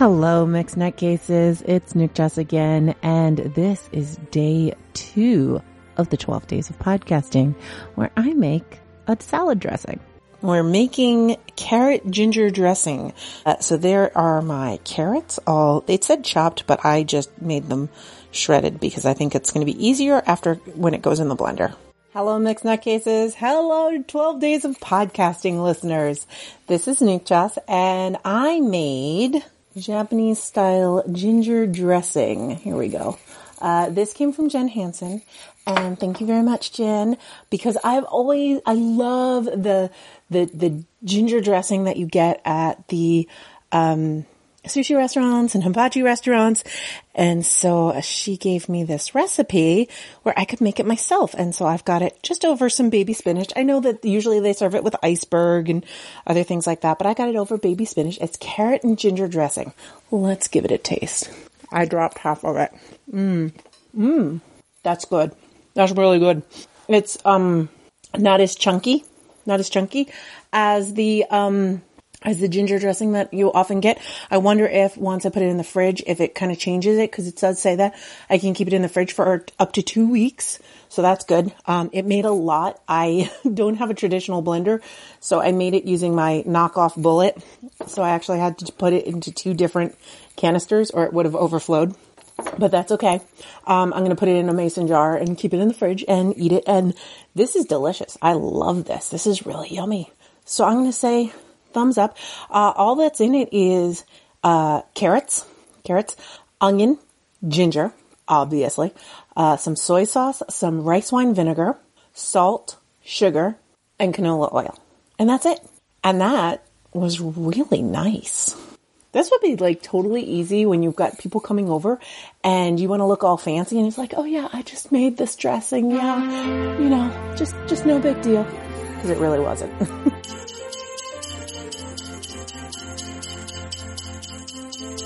Hello, mixed nutcases. It's Nick Jess again, and this is day two of the 12 days of podcasting where I make a salad dressing. We're making carrot ginger dressing. Uh, so there are my carrots all, it said chopped, but I just made them shredded because I think it's going to be easier after when it goes in the blender. Hello, mixed nutcases. Hello, 12 days of podcasting listeners. This is Nick Jess and I made Japanese style ginger dressing. Here we go. Uh, this came from Jen Hansen, and thank you very much, Jen, because I've always I love the the the ginger dressing that you get at the um, sushi restaurants and hibachi restaurants. And so she gave me this recipe where I could make it myself. And so I've got it just over some baby spinach. I know that usually they serve it with iceberg and other things like that, but I got it over baby spinach. It's carrot and ginger dressing. Let's give it a taste. I dropped half of it. Mmm. Mmm. That's good. That's really good. It's, um, not as chunky, not as chunky as the, um, as the ginger dressing that you often get. I wonder if once I put it in the fridge, if it kind of changes it, because it does say that I can keep it in the fridge for up to two weeks. So that's good. Um, it made a lot. I don't have a traditional blender, so I made it using my knockoff bullet. So I actually had to put it into two different canisters or it would have overflowed. But that's okay. Um, I'm going to put it in a mason jar and keep it in the fridge and eat it. And this is delicious. I love this. This is really yummy. So I'm going to say thumbs up. Uh, all that's in it is uh, carrots, carrots, onion, ginger, obviously, uh, some soy sauce, some rice wine vinegar, salt, sugar, and canola oil. And that's it. And that was really nice. This would be like totally easy when you've got people coming over and you want to look all fancy and it's like, oh yeah, I just made this dressing. Yeah. You know, just, just no big deal. Cause it really wasn't.